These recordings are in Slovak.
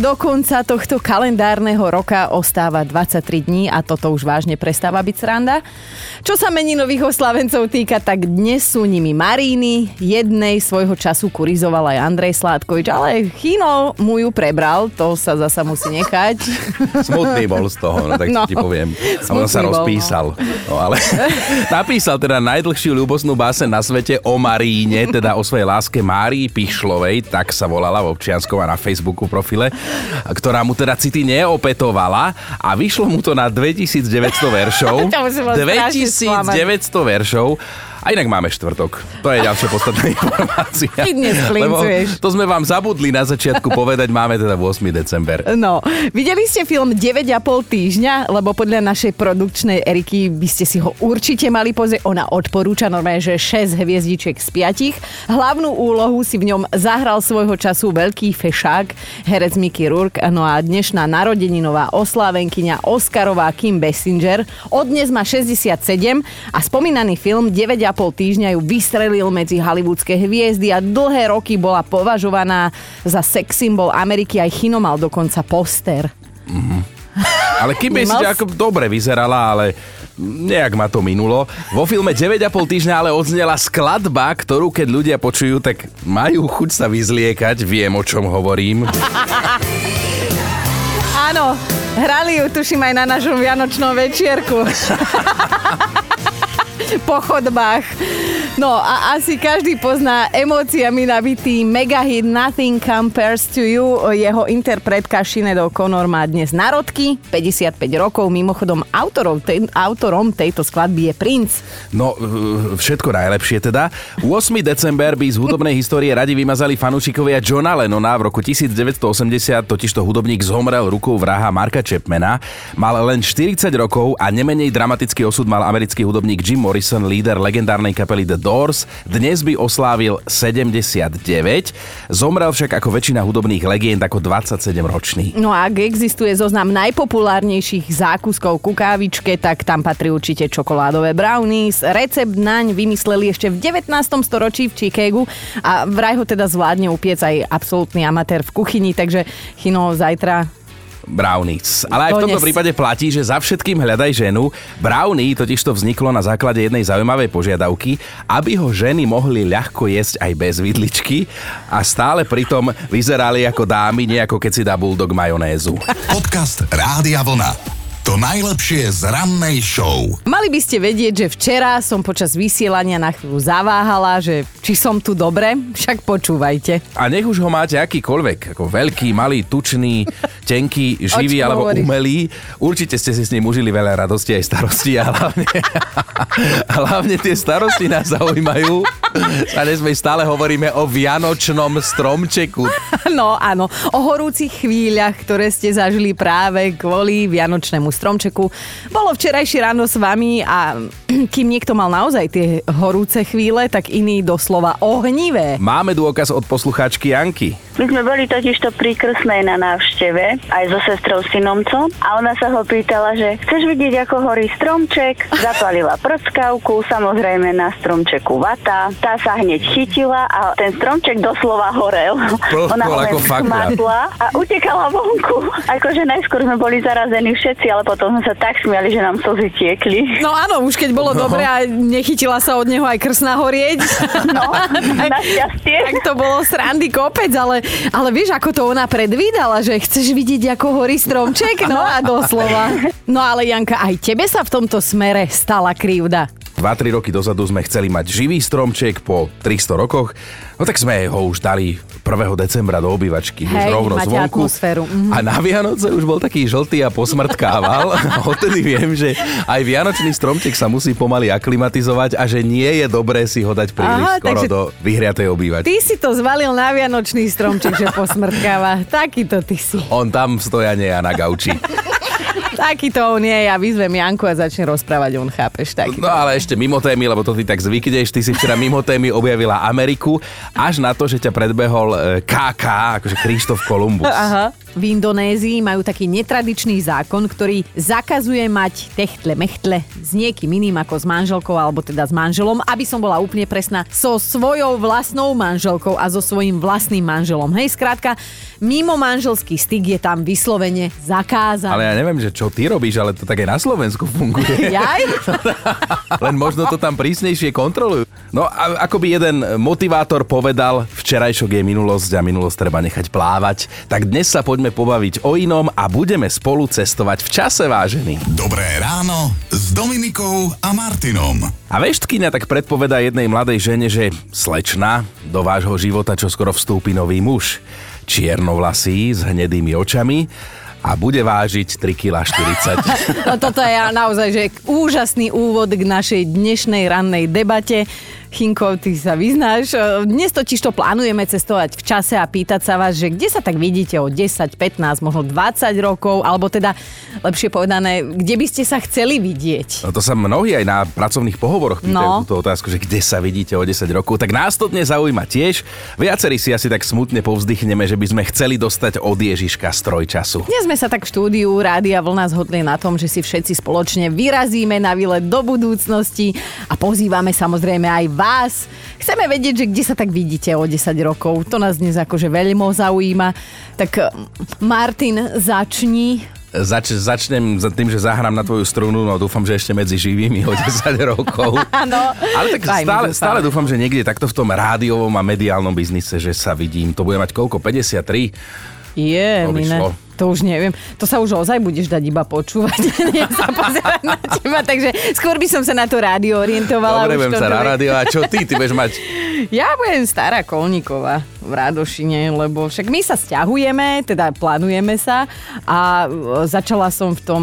Do konca tohto kalendárneho roka ostáva 23 dní a toto už vážne prestáva byť sranda. Čo sa meninových oslavencov týka, tak dnes sú nimi Maríny, jednej svojho času kurizoval aj Andrej Sládkovič, ale Chino mu ju prebral, to sa zasa musí nechať. Smutný bol z toho, no tak no, ti poviem. A on sa rozpísal. No. no ale napísal teda najdlhšiu ľubosnú básen na svete o Maríne, teda o svojej láske Márii Pišlovej, tak sa volala v občianskom a na Facebooku profile ktorá mu teda city neopetovala a vyšlo mu to na 2900 veršov. 2900 veršov a inak máme štvrtok. To je ďalšia podstatná informácia. Ty dnes to sme vám zabudli na začiatku povedať, máme teda 8. december. No, videli ste film 9,5 týždňa, lebo podľa našej produkčnej Eriky by ste si ho určite mali pozrieť. Ona odporúča normálne, že 6 hviezdičiek z 5. Hlavnú úlohu si v ňom zahral svojho času veľký fešák, herec Mickey Rourke, no a dnešná narodeninová oslávenkyňa Oscarová Kim Basinger. Od dnes má 67 a spomínaný film 9. 3,5 týždňa ju vystrelil medzi hollywoodske hviezdy a dlhé roky bola považovaná za sex symbol Ameriky, aj Chino mal dokonca poster. Mm-hmm. Ale Kim Basinger ako dobre vyzerala, ale nejak ma to minulo. Vo filme 9,5 týždňa ale odznela skladba, ktorú keď ľudia počujú, tak majú chuť sa vyzliekať, viem o čom hovorím. Áno, hrali ju tuším aj na našom vianočnom večierku. po chodbách. No a asi každý pozná emóciami nabitý megahit Nothing Compares to You. Jeho interpretka Sinead O'Connor má dnes narodky, 55 rokov. Mimochodom, autorom, te, autorom tejto skladby je Prince. No, e, všetko najlepšie teda. 8. december by z hudobnej histórie radi vymazali fanúšikovia Johna Lennona. V roku 1980 totižto hudobník zomrel rukou vraha Marka Chapmana. Mal len 40 rokov a nemenej dramatický osud mal americký hudobník Jim Morrison, líder legendárnej kapely The dnes by oslávil 79. Zomrel však ako väčšina hudobných legend ako 27-ročný. No a ak existuje zoznam najpopulárnejších zákuskov ku kávičke, tak tam patrí určite čokoládové brownies. Recept naň vymysleli ešte v 19. storočí v Chicagu a vraj ho teda zvládne upiec aj absolútny amatér v kuchyni, takže Chino zajtra brownies. Ale aj v tomto prípade platí, že za všetkým hľadaj ženu. Brownie totiž to vzniklo na základe jednej zaujímavej požiadavky, aby ho ženy mohli ľahko jesť aj bez vidličky a stále pritom vyzerali ako dámy, nie ako keď si dá bulldog majonézu. Podcast Rádia Vlna. To najlepšie z rannej show. Mali by ste vedieť, že včera som počas vysielania na chvíľu zaváhala, že či som tu dobre, však počúvajte. A nech už ho máte akýkoľvek, ako veľký, malý, tučný, tenký, živý alebo hovorí? umelý, určite ste si s ním užili veľa radosti aj starosti a hlavne, a hlavne tie starosti nás zaujímajú. A dnes my stále hovoríme o vianočnom stromčeku. No áno, o horúcich chvíľach, ktoré ste zažili práve kvôli vianočnému stromčeku. Bolo včerajšie ráno s vami a kým niekto mal naozaj tie horúce chvíle, tak iný doslova ohnivé. Máme dôkaz od poslucháčky Janky. My sme boli totižto pri krsnej na návšteve, aj so sestrou synomcom a ona sa ho pýtala, že chceš vidieť, ako horí stromček? Zapalila prckavku, samozrejme na stromčeku vata, tá sa hneď chytila a ten stromček doslova horel. ona ho ako a utekala vonku. Akože najskôr sme boli zarazení všetci, ale potom sme sa tak smiali, že nám slzy tiekli. No áno, už keď bolo no. dobre a nechytila sa od neho aj krsná horieť. No, našťastie. tak to bolo srandy kopec, ale ale vieš, ako to ona predvídala, že chceš vidieť, ako horí stromček? No a doslova. No ale Janka, aj tebe sa v tomto smere stala krivda. 2-3 roky dozadu sme chceli mať živý stromček po 300 rokoch, no tak sme ho už dali 1. decembra do obývačky, Hej, už rovno zvonku. Mm-hmm. A na Vianoce už bol taký žltý a posmrtkával. odtedy viem, že aj vianočný stromček sa musí pomaly aklimatizovať a že nie je dobré si ho dať príliš Aha, skoro do vyhriatej obývačky. Ty si to zvalil na vianočný stromček, že posmrtkáva. Takýto ty si. On tam stoja nie a na gauči. Taký to on je, ja vyzvem Janku a začne rozprávať, on chápeš. Taký no ale ešte mimo témy, lebo to ty tak zvykneš, ty si včera mimo témy objavila Ameriku, až na to, že ťa predbehol KK, e, akože Krištof Kolumbus. Aha. V Indonézii majú taký netradičný zákon, ktorý zakazuje mať techtle mechtle s niekým iným ako s manželkou alebo teda s manželom, aby som bola úplne presná, so svojou vlastnou manželkou a so svojím vlastným manželom. Hej, skrátka, mimo manželský styk je tam vyslovene zakázaný. Ale ja neviem, že čo ty robíš, ale to tak aj na Slovensku funguje. Jaj? Len možno to tam prísnejšie kontrolujú. No a ako by jeden motivátor povedal, včerajšok je minulosť a minulosť treba nechať plávať, tak dnes sa poďme pobaviť o inom a budeme spolu cestovať v čase, vážený. Dobré ráno s Dominikou a Martinom. A veštkyňa tak predpoveda jednej mladej žene, že slečna, do vášho života čo skoro vstúpi nový muž. Čiernovlasý, s hnedými očami a bude vážiť 3,40 kg. No toto je naozaj že úžasný úvod k našej dnešnej rannej debate. Chinko, ty sa vyznáš. Dnes totiž to plánujeme cestovať v čase a pýtať sa vás, že kde sa tak vidíte o 10, 15, možno 20 rokov, alebo teda lepšie povedané, kde by ste sa chceli vidieť? No to sa mnohí aj na pracovných pohovoroch pýtajú no. túto otázku, že kde sa vidíte o 10 rokov. Tak nás to dnes zaujíma tiež. Viacerí si asi tak smutne povzdychneme, že by sme chceli dostať od Ježiška stroj času. Dnes sme sa tak v štúdiu Rádia Vlna zhodli na tom, že si všetci spoločne vyrazíme na výlet do budúcnosti a pozývame samozrejme aj vás. Chceme vedieť, že kde sa tak vidíte o 10 rokov. To nás dnes akože veľmi zaujíma. Tak Martin, začni. Zač, začnem tým, že zahrám na tvoju strunu, no dúfam, že ešte medzi živými o 10 rokov. no, Ale tak stále, stále dúfam, že niekde takto v tom rádiovom a mediálnom biznise, že sa vidím. To bude mať koľko? 53? Je, mine. To už neviem. To sa už ozaj budeš dať iba počúvať. Nie sa pozerať na teba, takže skôr by som sa na to rádio orientovala. Dobre, budem sa na rádio. A čo ty? Ty budeš mať... Ja budem stará Kolníková v Radošine, lebo však my sa stiahujeme, teda plánujeme sa a e, začala som v tom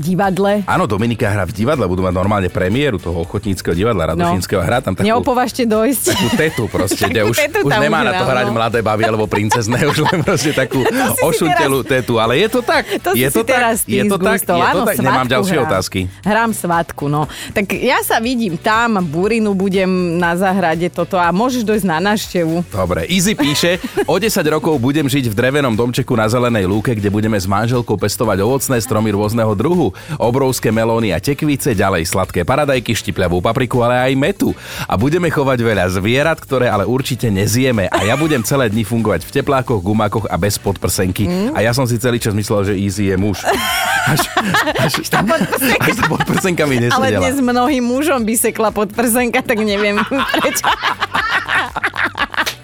divadle. Áno, Dominika hrá v divadle, budú mať normálne premiéru toho ochotníckého divadla Radošinského. No. Hrá tam takú... Neopovažte dojsť. Takú tetu proste, kde už, tetu už nemá na to hrať no. mladé baby alebo princezné, už len proste takú ošuntelu tetu, ale je to tak. To je to tak, je to tak, je to tak, nemám ďalšie hrám. otázky. Hrám svatku, no. Tak ja sa vidím tam, Burinu budem na záhrade toto a môžeš dojsť na návštevu. Dobre, Easy píše, o 10 rokov budem žiť v drevenom domčeku na zelenej lúke, kde budeme s manželkou pestovať ovocné stromy rôzneho druhu, obrovské melóny a tekvice, ďalej sladké paradajky, štipľavú papriku, ale aj metu. A budeme chovať veľa zvierat, ktoré ale určite nezieme. A ja budem celé dni fungovať v teplákoch, gumákoch a bez podprsenky. Mm. A ja som si celý čas myslel, že Easy je muž. Až, až, až, tá podprsenka. až tá podprsenka mi nesedela. Ale dnes mnohým mužom by sekla podprsenka, tak neviem prečo.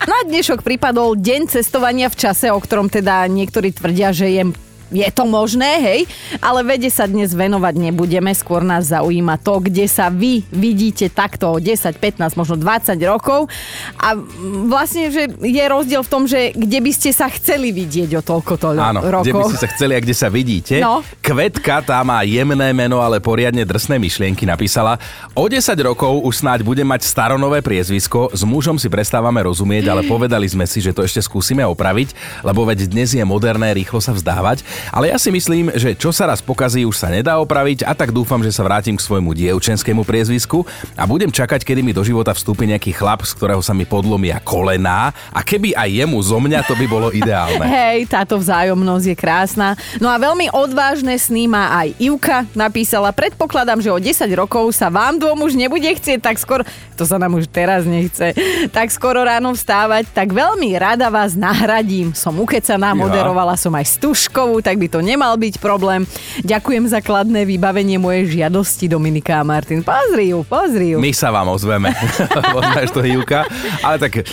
Na dnešok pripadol deň cestovania v čase, o ktorom teda niektorí tvrdia, že je je to možné, hej, ale vede sa dnes venovať nebudeme, skôr nás zaujíma to, kde sa vy vidíte takto o 10, 15, možno 20 rokov a vlastne, že je rozdiel v tom, že kde by ste sa chceli vidieť o toľko to Áno, rokov. kde by ste sa chceli a kde sa vidíte. No. Kvetka, tá má jemné meno, ale poriadne drsné myšlienky napísala. O 10 rokov už snáď budem mať staronové priezvisko, s mužom si prestávame rozumieť, ale povedali sme si, že to ešte skúsime opraviť, lebo veď dnes je moderné rýchlo sa vzdávať. Ale ja si myslím, že čo sa raz pokazí, už sa nedá opraviť a tak dúfam, že sa vrátim k svojmu dievčenskému priezvisku a budem čakať, kedy mi do života vstúpi nejaký chlap, z ktorého sa mi podlomia kolená a keby aj jemu zo mňa, to by bolo ideálne. Hej, táto vzájomnosť je krásna. No a veľmi odvážne sní má aj Ivka napísala. Predpokladám, že o 10 rokov sa vám dom už nebude chcieť tak skoro, to sa nám už teraz nechce, tak skoro ráno vstávať, tak veľmi rada vás nahradím. Som ukecaná, ja. moderovala som aj Stužkovú, tak by to nemal byť problém. Ďakujem za kladné vybavenie mojej žiadosti, Dominika a Martin. Pozri ju, pozri ju. My sa vám ozveme. Poznáš to, Júka. Ale tak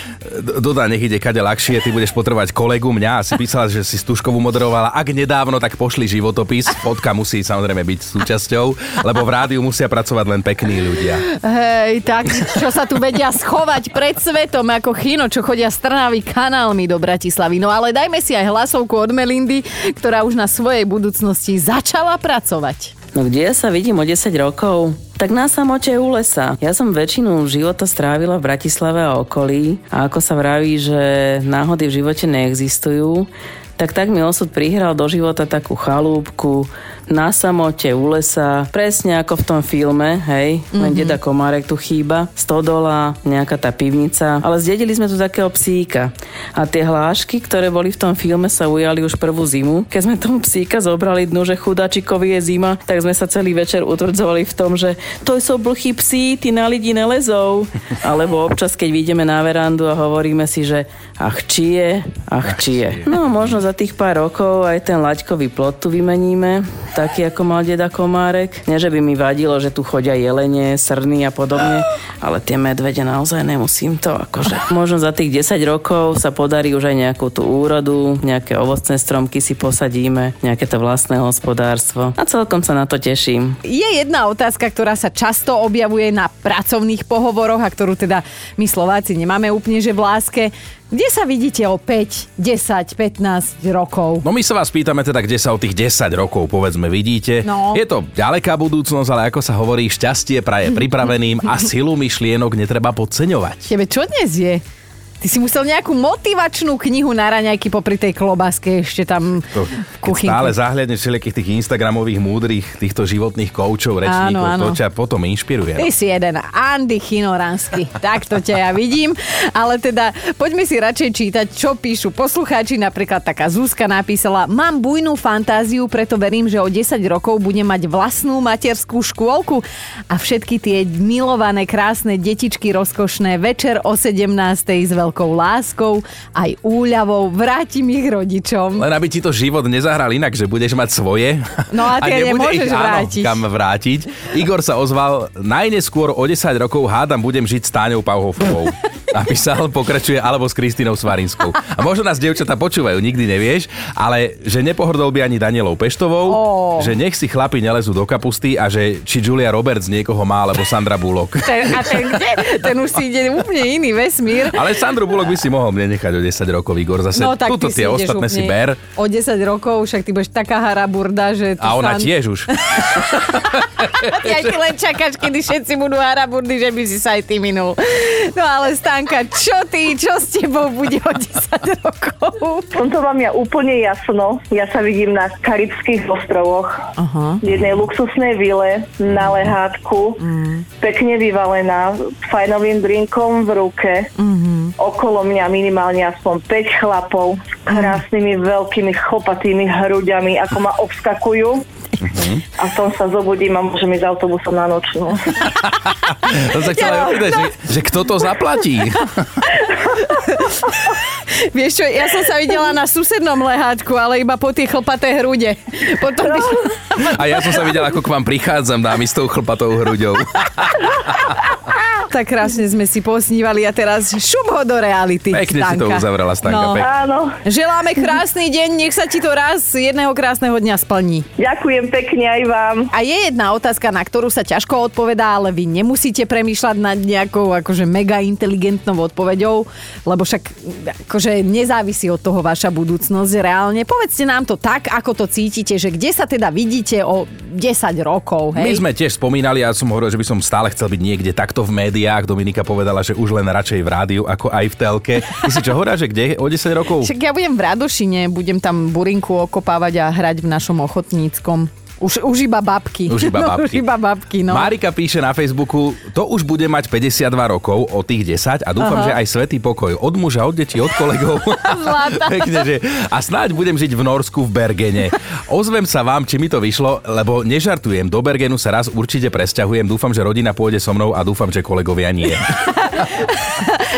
dodá, nech ide kade ľahšie, ty budeš potrebovať kolegu mňa a si písala, že si Stužkovú moderovala. Ak nedávno, tak pošli životopis. Fotka musí samozrejme byť súčasťou, lebo v rádiu musia pracovať len pekní ľudia. Hej, tak čo sa tu vedia schovať pred svetom ako chino, čo chodia z Trnavy kanálmi do Bratislavy. No ale dajme si aj hlasovku od Melindy, ktorá už na svojej budúcnosti začala pracovať. No kde ja sa vidím o 10 rokov? Tak na samote u lesa. Ja som väčšinu života strávila v Bratislave a okolí a ako sa vraví, že náhody v živote neexistujú, tak tak mi osud prihral do života takú chalúbku na samote u lesa, presne ako v tom filme, hej, mm-hmm. len deda Komárek tu chýba, stodola, nejaká tá pivnica, ale zdedili sme tu takého psíka. A tie hlášky, ktoré boli v tom filme, sa ujali už prvú zimu. Keď sme tomu psíka zobrali dnu, že chudáčikovi je zima, tak sme sa celý večer utvrdzovali v tom, že to sú blchý psi, ty na lidi nelezou. Alebo občas, keď vyjdeme na verandu a hovoríme si, že ach čie, ach čie. No možno za tých pár rokov aj ten laťkový plot tu vymeníme, taký ako mal deda Komárek. Nie, že by mi vadilo, že tu chodia jelene, srny a podobne, ale tie medvede naozaj nemusím to akože. Možno za tých 10 rokov sa podarí už aj nejakú tú úrodu, nejaké ovocné stromky si posadíme, nejaké to vlastné hospodárstvo a celkom sa na to teším. Je jedna otázka, ktorá sa často objavuje na pracovných pohovoroch a ktorú teda my Slováci nemáme úplne že v láske. Kde sa vidíte o 5, 10, 15 rokov? No my sa vás pýtame teda, kde sa o tých 10 rokov povedzme vidíte. No. Je to ďaleká budúcnosť, ale ako sa hovorí, šťastie praje pripraveným a silu myšlienok netreba podceňovať. Tebe čo dnes je? Ty si musel nejakú motivačnú knihu na raňajky popri tej klobaske ešte tam To, v keď kuchynke. stále zahľadneš všelijakých tých Instagramových múdrych, týchto životných koučov, rečníkov, Áno, áno. to ťa potom inšpiruje. Ty si jeden Andy Chinoransky. tak to ťa ja vidím. Ale teda poďme si radšej čítať, čo píšu poslucháči. Napríklad taká Zuzka napísala Mám bujnú fantáziu, preto verím, že o 10 rokov budem mať vlastnú materskú škôlku a všetky tie milované, krásne detičky rozkošné večer o 17. s veľkou láskou aj úľavou vrátim ich rodičom. Len aby ti to život nezahral inak, že budeš mať svoje. No a tie nemôžeš ich, áno, vrátiť. kam vrátiť. Igor sa ozval, najneskôr o 10 rokov hádam budem žiť s Táňou Pauhofovou. Napísal, pokračuje, alebo s Kristínou Svarinskou. A možno nás dievčatá počúvajú, nikdy nevieš, ale že nepohrdol by ani Danielou Peštovou, Ó. že nech si chlapi nelezú do kapusty a že či Julia Roberts niekoho má, alebo Sandra Bullock. Ten, a ten, kde? ten už si ide úplne iný vesmír. Ale Sandru Bullock by si mohol nenechať o 10 rokov, Igor. Zase No tak tuto tie ostatné si ber. O 10 rokov, však ty budeš taká haraburda, že... A ona sám- tiež už. Ty aj ty len čakáš, kedy všetci budú haraburdy, že by si sa aj ty minul. No ale Stanka, čo ty, čo s tebou bude o 10 rokov? V tomto mám ja úplne jasno. Ja sa vidím na Karibských ostrovoch. Aha. V jednej luxusnej vile na lehátku. Pekne vyvalená, fajnovým drinkom v ruke. Okolo mňa minimálne aspoň 5 chlapov s krásnymi veľkými chlopatými hruďami, ako ma obskakujú. A v tom sa zobudím a môžem ísť autobusom na nočnú. To sa chcela Ja, opýtať, že, že kto to zaplatí? Vieš čo, ja som sa videla na susednom lehátku, ale iba po tie chlpaté hrude. Potom by... A ja som sa videl, ako k vám prichádzam, dámy s tou chlpatou hruďou. Tak krásne sme si posnívali a teraz šup ho do reality. Pekne si to Stanka. uzavrela, Stanka, No. pekne. Áno, Želáme krásny deň, nech sa ti to raz jedného krásneho dňa splní. ďakujem pekne aj vám. A je jedna otázka, na ktorú sa ťažko odpovedá, ale vy nemusíte premýšľať nad nejakou akože mega inteligentnou odpoveďou, lebo však akože nezávisí od toho vaša budúcnosť reálne. Povedzte nám to tak, ako to cítite, že kde sa teda vidíte o 10 rokov, My hej? sme tiež spomínali, ja som hovoril, že by som stále chcel byť niekde takto v médiách. Dominika povedala, že už len radšej v rádiu, ako aj v telke. Ty si čo hovorila, že kde o 10 rokov? Však ja budem v Radošine, budem tam burinku okopávať a hrať v našom ochotníckom. Už, už iba babky. Už iba babky. už iba babky, no. Marika píše na Facebooku, to už bude mať 52 rokov o tých 10 a dúfam, Aha. že aj svetý pokoj od muža, od detí, od kolegov. Pekne, že a snáď budem žiť v Norsku v Bergene. Ozvem sa vám, či mi to vyšlo, lebo nežartujem, do Bergenu sa raz určite presťahujem, dúfam, že rodina pôjde so mnou a dúfam, že kolegovia nie.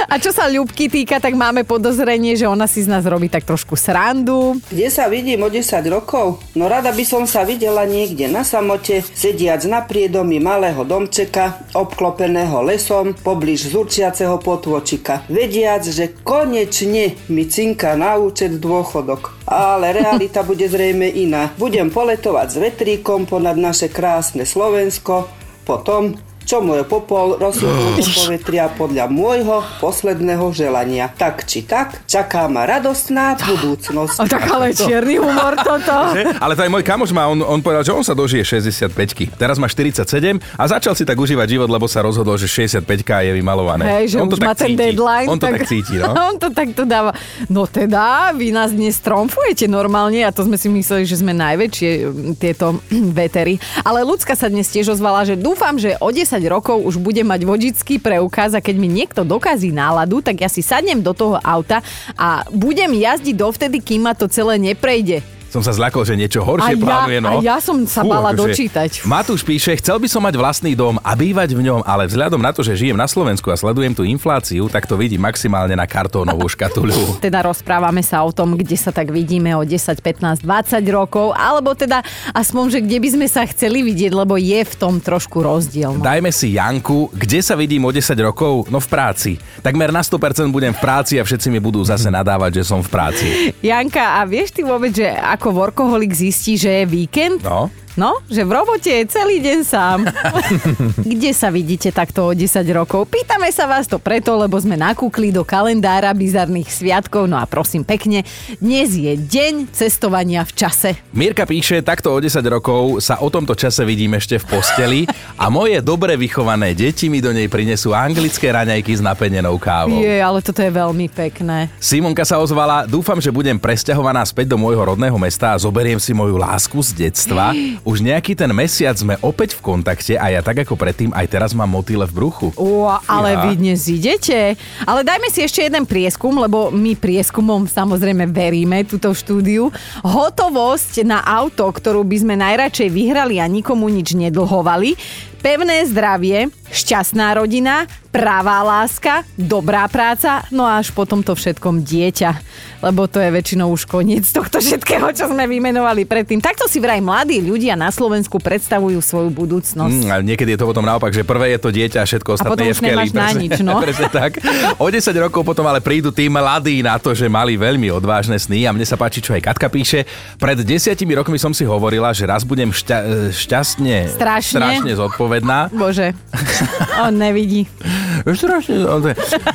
A čo sa Ľubky týka, tak máme podozrenie, že ona si z nás robí tak trošku srandu. Kde sa vidím o 10 rokov? No rada by som sa videla niekde na samote, sediac na priedomi malého domčeka, obklopeného lesom, poblíž zurčiaceho potôčika. Vediac, že konečne mi cinka na účet dôchodok. Ale realita bude zrejme iná. Budem poletovať s vetríkom ponad naše krásne Slovensko, potom čo môj popol rozhodol do povetria podľa môjho posledného želania. Tak či tak, čaká ma radostná budúcnosť. A tak ale čierny humor toto. Ale to aj môj kamoš má, on, on povedal, že on sa dožije 65 Teraz má 47 a začal si tak užívať život, lebo sa rozhodol, že 65 je vymalované. Hej, že on to už tak má ten cíti. deadline. On to tak, cíti, no. on to takto dáva. No teda, vy nás dnes tromfujete normálne a to sme si mysleli, že sme najväčšie m, tieto vetery. Ale ľudská sa dnes tiež ozvala, že dúfam, že o 10 rokov už bude mať vodičský preukaz a keď mi niekto dokazí náladu, tak ja si sadnem do toho auta a budem jazdiť dovtedy, kým ma to celé neprejde. Som sa zľakol, že niečo horšie A ja- plánuje, no. a ja som sa bála dočítať. Matúš píše, chcel by som mať vlastný dom a bývať v ňom, ale vzhľadom na to, že žijem na Slovensku a sledujem tú infláciu, tak to vidím maximálne na kartónovú škatuľu. Teda rozprávame sa o tom, kde sa tak vidíme o 10, 15, 20 rokov, alebo teda aspoň, že kde by sme sa chceli vidieť, lebo je v tom trošku rozdiel. No. Dajme si Janku, kde sa vidím o 10 rokov? No v práci. Takmer na 100% budem v práci a všetci mi budú zase nadávať, že som v práci. Janka, a vieš ty vôbec, že ako workoholik zistí, že je víkend? No. No, že v robote je celý deň sám. Kde sa vidíte takto o 10 rokov? Pýtame sa vás to preto, lebo sme nakúkli do kalendára bizarných sviatkov. No a prosím pekne, dnes je deň cestovania v čase. Mirka píše, takto o 10 rokov sa o tomto čase vidím ešte v posteli a moje dobre vychované deti mi do nej prinesú anglické raňajky s napenenou kávou. Je, ale toto je veľmi pekné. Simonka sa ozvala, dúfam, že budem presťahovaná späť do môjho rodného mesta a zoberiem si moju lásku z detstva. Už nejaký ten mesiac sme opäť v kontakte a ja tak ako predtým aj teraz mám motýle v bruchu. Ua, ale Ja. vy dnes idete. Ale dajme si ešte jeden prieskum, lebo my prieskumom samozrejme veríme, túto štúdiu. Hotovosť na auto, ktorú by sme najradšej vyhrali a nikomu nič nedlhovali. Pevné zdravie, šťastná rodina, pravá láska, dobrá práca, no a až potom to všetkom dieťa. Lebo to je väčšinou už koniec tohto všetkého, čo sme vymenovali predtým. Takto si vraj mladí ľudia na Slovensku predstavujú svoju budúcnosť. Mm, ale niekedy je to potom naopak, že prvé je to dieťa a všetko ostatné potom je v keli. na nič, no. presne tak. O 10 rokov potom ale prídu tí mladí na to, že mali veľmi odvážne sny a mne sa páči, čo aj Katka píše. Pred desiatimi rokmi som si hovorila, že raz budem šťa- e, šťastne, Strašne. strašne zodpovedná. Bože, on nevidí.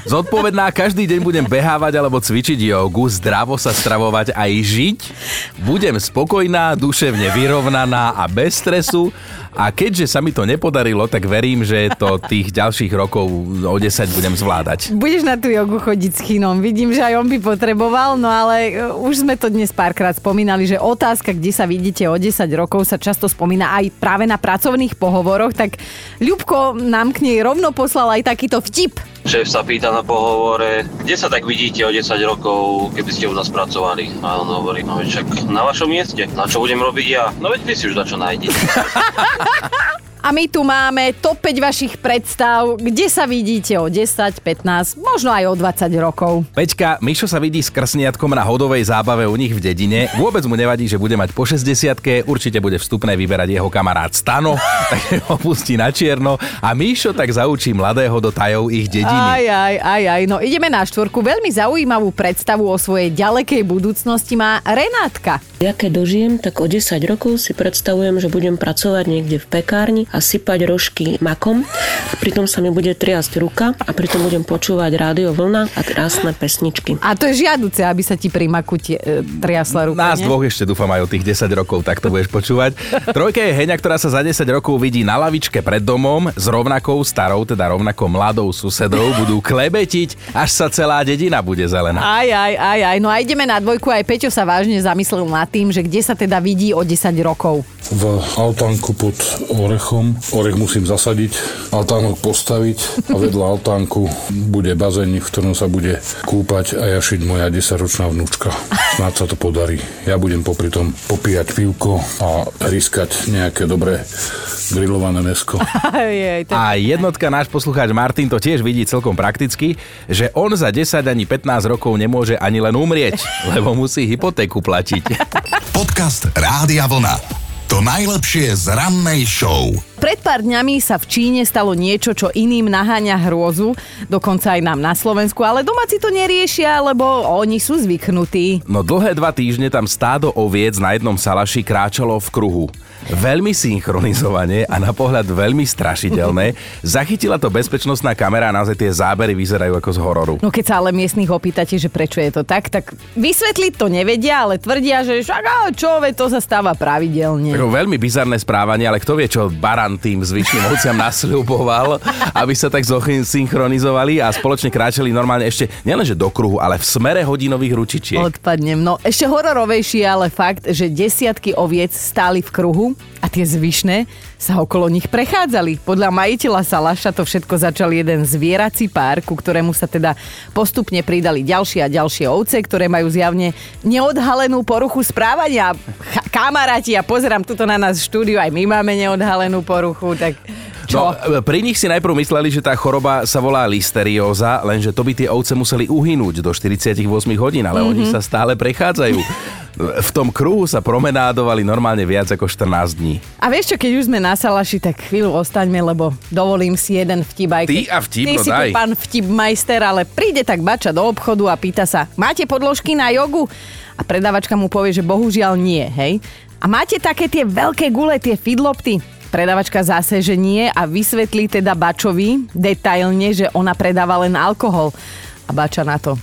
Zodpovedná. Každý deň budem behávať alebo cvičiť jogu, zdravo sa stravovať aj žiť. Budem spokojná, duševne vyrovnaná a bez stresu. A keďže sa mi to nepodarilo, tak verím, že to tých ďalších rokov o 10 budem zvládať. Budeš na tú jogu chodiť s Chinom. Vidím, že aj on by potreboval, no ale e, už sme to dnes párkrát spomínali, že otázka, kde sa vidíte o 10 rokov, sa často spomína aj práve na pracovných pohovoroch, tak Ľubko nám k nej rovno poslal aj takýto vtip. Šéf sa pýta na pohovore, kde sa tak vidíte o 10 rokov, keby ste u nás pracovali. A on hovorí, no však na vašom mieste. Na čo budem robiť ja? No veď vy si už za čo nájdete. A my tu máme top 5 vašich predstav, kde sa vidíte o 10, 15, možno aj o 20 rokov. Peťka, Mišo sa vidí s krsniatkom na hodovej zábave u nich v dedine. Vôbec mu nevadí, že bude mať po 60 určite bude vstupné vyberať jeho kamarát Stano, takže ho pustí na čierno a Mišo tak zaučí mladého do tajov ich dediny. Aj, aj, aj, aj. No ideme na štvorku. Veľmi zaujímavú predstavu o svojej ďalekej budúcnosti má Renátka. Ja keď dožijem, tak o 10 rokov si predstavujem, že budem pracovať niekde v pekárni a sypať rožky makom. A pritom sa mi bude triasť ruka a pritom budem počúvať rádio vlna a krásne pesničky. A to je žiaduce, aby sa ti pri maku tie, e, triasla ruka, Nás nie? dvoch ešte dúfam aj o tých 10 rokov, tak to budeš počúvať. Trojka je Heňa, ktorá sa za 10 rokov vidí na lavičke pred domom s rovnakou starou, teda rovnako mladou susedou. Budú klebetiť, až sa celá dedina bude zelená. Aj, aj, aj, aj. No a ideme na dvojku. Aj Peťo sa vážne zamyslel nad tým, že kde sa teda vidí o 10 rokov. v altánku pod orechom. Orech musím zasadiť, altánok postaviť a vedľa altánku bude bazén, v ktorom sa bude kúpať a jašiť moja 10-ročná vnúčka. Snáď sa to podarí. Ja budem popri tom popíjať pivko a riskať nejaké dobré grillované mesko. A jednotka náš poslucháč Martin to tiež vidí celkom prakticky, že on za 10 ani 15 rokov nemôže ani len umrieť, lebo musí hypotéku platiť. Podcast Rádia Vlna. To najlepšie z rannej show. Pred pár dňami sa v Číne stalo niečo, čo iným naháňa hrôzu, dokonca aj nám na Slovensku, ale domáci to neriešia, lebo oni sú zvyknutí. No dlhé dva týždne tam stádo oviec na jednom salaši kráčalo v kruhu. Veľmi synchronizovane a na pohľad veľmi strašidelné. Zachytila to bezpečnostná kamera a naozaj tie zábery vyzerajú ako z hororu. No keď sa ale miestnych opýtate, že prečo je to tak, tak vysvetliť to nevedia, ale tvrdia, že však čo, to sa stáva pravidelne. Ako veľmi bizarné správanie, ale kto vie, čo Baran tým zvyšným ovciam nasľuboval, aby sa tak synchronizovali a spoločne kráčali normálne ešte nielenže do kruhu, ale v smere hodinových ručičiek. Odpadnem. No ešte hororovejšie ale fakt, že desiatky oviec stáli v kruhu a tie zvyšné sa okolo nich prechádzali. Podľa majiteľa Salaša to všetko začal jeden zvierací pár, ku ktorému sa teda postupne pridali ďalšie a ďalšie ovce, ktoré majú zjavne neodhalenú poruchu správania. Ch- kamaráti, ja pozerám tuto na nás štúdiu, aj my máme neodhalenú poruchu, tak... Čo? No, pri nich si najprv mysleli, že tá choroba sa volá listerióza, lenže to by tie ovce museli uhynúť do 48 hodín, ale mm-hmm. oni sa stále prechádzajú v tom kruhu sa promenádovali normálne viac ako 14 dní. A vieš čo, keď už sme na Salaši, tak chvíľu ostaňme, lebo dovolím si jeden vtip aj Ty a vtip, Ty no si daj. pán vtip majster, ale príde tak bača do obchodu a pýta sa, máte podložky na jogu? A predavačka mu povie, že bohužiaľ nie, hej? A máte také tie veľké gule, tie fidlopty? Predavačka zase, že nie a vysvetlí teda Bačovi detailne, že ona predáva len alkohol. A Bača na to.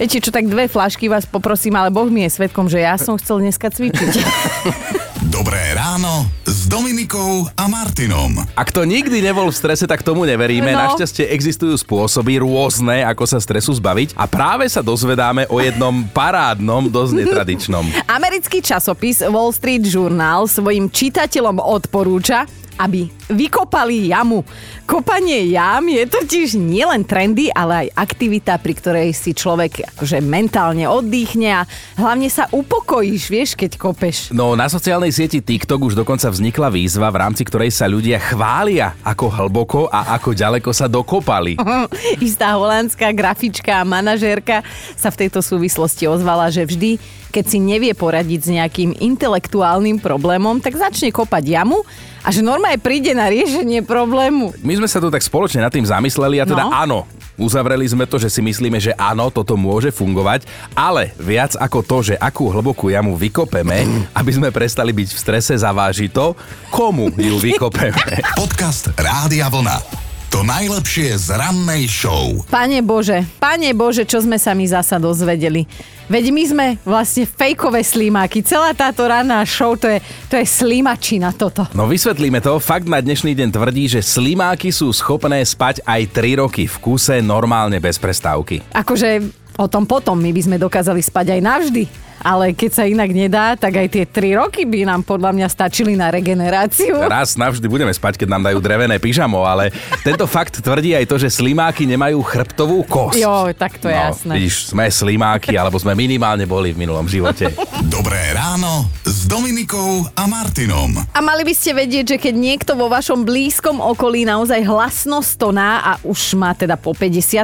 Viete čo, tak dve flašky vás poprosím, ale Boh mi je svetkom, že ja som chcel dneska cvičiť. Dobré ráno s Dominikou a Martinom. Ak to nikdy nebol v strese, tak tomu neveríme. No. Našťastie existujú spôsoby rôzne, ako sa stresu zbaviť. A práve sa dozvedáme o jednom parádnom, dosť netradičnom. Americký časopis Wall Street Journal svojim čitateľom odporúča, aby vykopali jamu. Kopanie jam je totiž nielen trendy, ale aj aktivita, pri ktorej si človek akože mentálne oddychne a hlavne sa upokojíš, vieš, keď kopeš. No, na sociálnej sieti TikTok už dokonca vznikla výzva, v rámci ktorej sa ľudia chvália, ako hlboko a ako ďaleko sa dokopali. Istá holandská grafička a manažérka sa v tejto súvislosti ozvala, že vždy, keď si nevie poradiť s nejakým intelektuálnym problémom, tak začne kopať jamu a že normálne príde na riešenie problému. My sme sa tu tak spoločne nad tým zamysleli a teda No. áno, uzavreli sme to, že si myslíme, že áno, toto môže fungovať, ale viac ako to, že akú hlbokú jamu vykopeme, aby sme prestali byť v strese, zaváži to, komu ju vykopeme. Podcast Rádia Vlna. To najlepšie z rannej show. Pane Bože, Pane Bože, čo sme sa my zasa dozvedeli. Veď my sme vlastne fejkové slímáky. Celá táto ranná show, to je, to je slímačina toto. No vysvetlíme to. Fakt na dnešný deň tvrdí, že slimáky sú schopné spať aj 3 roky v kuse normálne bez prestávky. Akože o tom potom my by sme dokázali spať aj navždy. Ale keď sa inak nedá, tak aj tie 3 roky by nám podľa mňa stačili na regeneráciu. Raz navždy budeme spať, keď nám dajú drevené pyžamo, ale tento fakt tvrdí aj to, že slimáky nemajú chrbtovú kosť. Jo, tak to je no, jasné. Vidíš, sme slimáky, alebo sme minimálne boli v minulom živote. Dobré ráno s Dominikou a Martinom. A mali by ste vedieť, že keď niekto vo vašom blízkom okolí naozaj hlasno stoná a už má teda po 50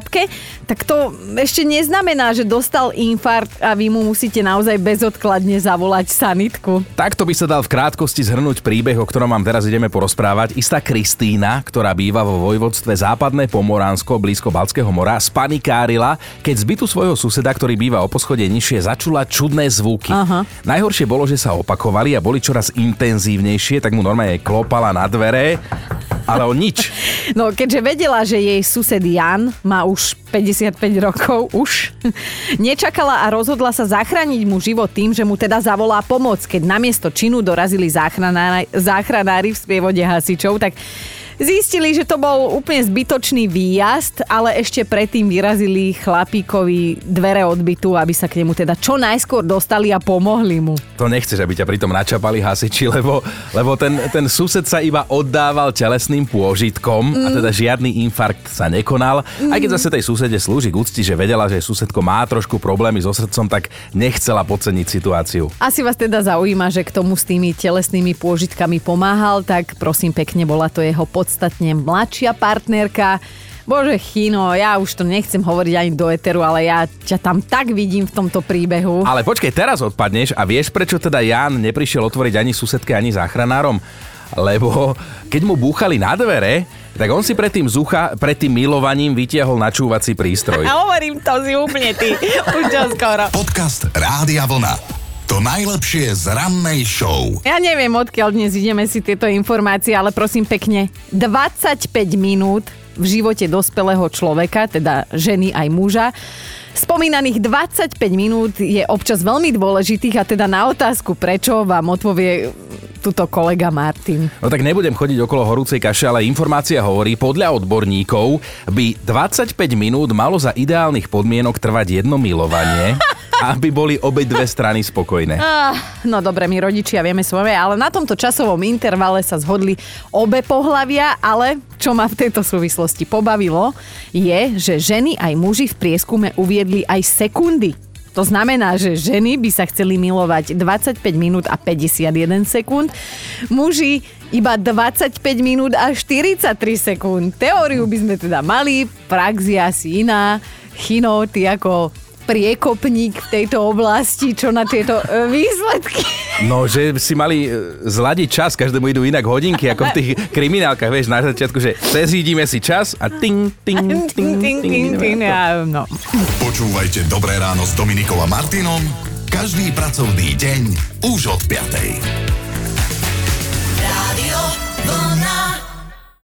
tak to ešte neznamená, že dostal infarkt a vy mu musíte naozaj bezodkladne zavolať sanitku. Takto by sa dal v krátkosti zhrnúť príbeh, o ktorom vám teraz ideme porozprávať. Istá Kristína, ktorá býva vo vojvodstve Západné Pomoránsko blízko Balckého mora, spanikárila, keď z bytu svojho suseda, ktorý býva o poschode nižšie, začula čudné zvuky. Aha. Najhoršie bolo, že sa opakovali a boli čoraz intenzívnejšie, tak mu normálne klopala na dvere, ale o nič. No, keďže vedela, že jej sused Jan má už 55 rokov, už, nečakala a rozhodla sa zachrániť mu život tým, že mu teda zavolá pomoc. Keď namiesto činu dorazili záchranári, záchranári v sprievode hasičov, tak Zistili, že to bol úplne zbytočný výjazd, ale ešte predtým vyrazili chlapíkovi dvere odbytu, aby sa k nemu teda čo najskôr dostali a pomohli mu. To nechceš, aby ťa pritom načapali hasiči, lebo, lebo ten, ten sused sa iba oddával telesným pôžitkom mm. a teda žiadny infarkt sa nekonal. Mm. Aj keď zase tej susede slúži k úcti, že vedela, že susedko má trošku problémy so srdcom, tak nechcela podceniť situáciu. Asi vás teda zaujíma, že k tomu s tými telesnými pôžitkami pomáhal, tak prosím pekne, bola to jeho podstatne mladšia partnerka. Bože, Chino, ja už to nechcem hovoriť ani do eteru, ale ja ťa tam tak vidím v tomto príbehu. Ale počkej, teraz odpadneš a vieš, prečo teda Jan neprišiel otvoriť ani susedke, ani záchranárom? lebo keď mu búchali na dvere, tak on si pred tým, zucha, pred tým milovaním vytiahol načúvací prístroj. A hovorím to si úplne ty. Už skoro. Podcast Rádia Vlna. To najlepšie z rannej show. Ja neviem, odkiaľ dnes ideme si tieto informácie, ale prosím pekne, 25 minút v živote dospelého človeka, teda ženy aj muža, Spomínaných 25 minút je občas veľmi dôležitých a teda na otázku prečo vám odpovie tuto kolega Martin. No tak nebudem chodiť okolo horúcej kaše, ale informácia hovorí, podľa odborníkov by 25 minút malo za ideálnych podmienok trvať jedno milovanie. aby boli obe dve strany spokojné. Ah, no dobre, my rodičia vieme svoje, ale na tomto časovom intervale sa zhodli obe pohlavia, ale čo ma v tejto súvislosti pobavilo, je, že ženy aj muži v prieskume uviedli aj sekundy. To znamená, že ženy by sa chceli milovať 25 minút a 51 sekúnd, muži iba 25 minút a 43 sekúnd. Teóriu by sme teda mali, prax je asi iná. Chino, ty ako priekopník v tejto oblasti, čo na tieto e, výsledky. No, že si mali e, zladiť čas, každému idú inak hodinky, ako v tých kriminálkach, vieš, na začiatku, že prezídime si čas a ting, ting, ting, ting, ting, ting, ja, no. Počúvajte Dobré ráno s Dominikom a Martinom každý pracovný deň už od 5.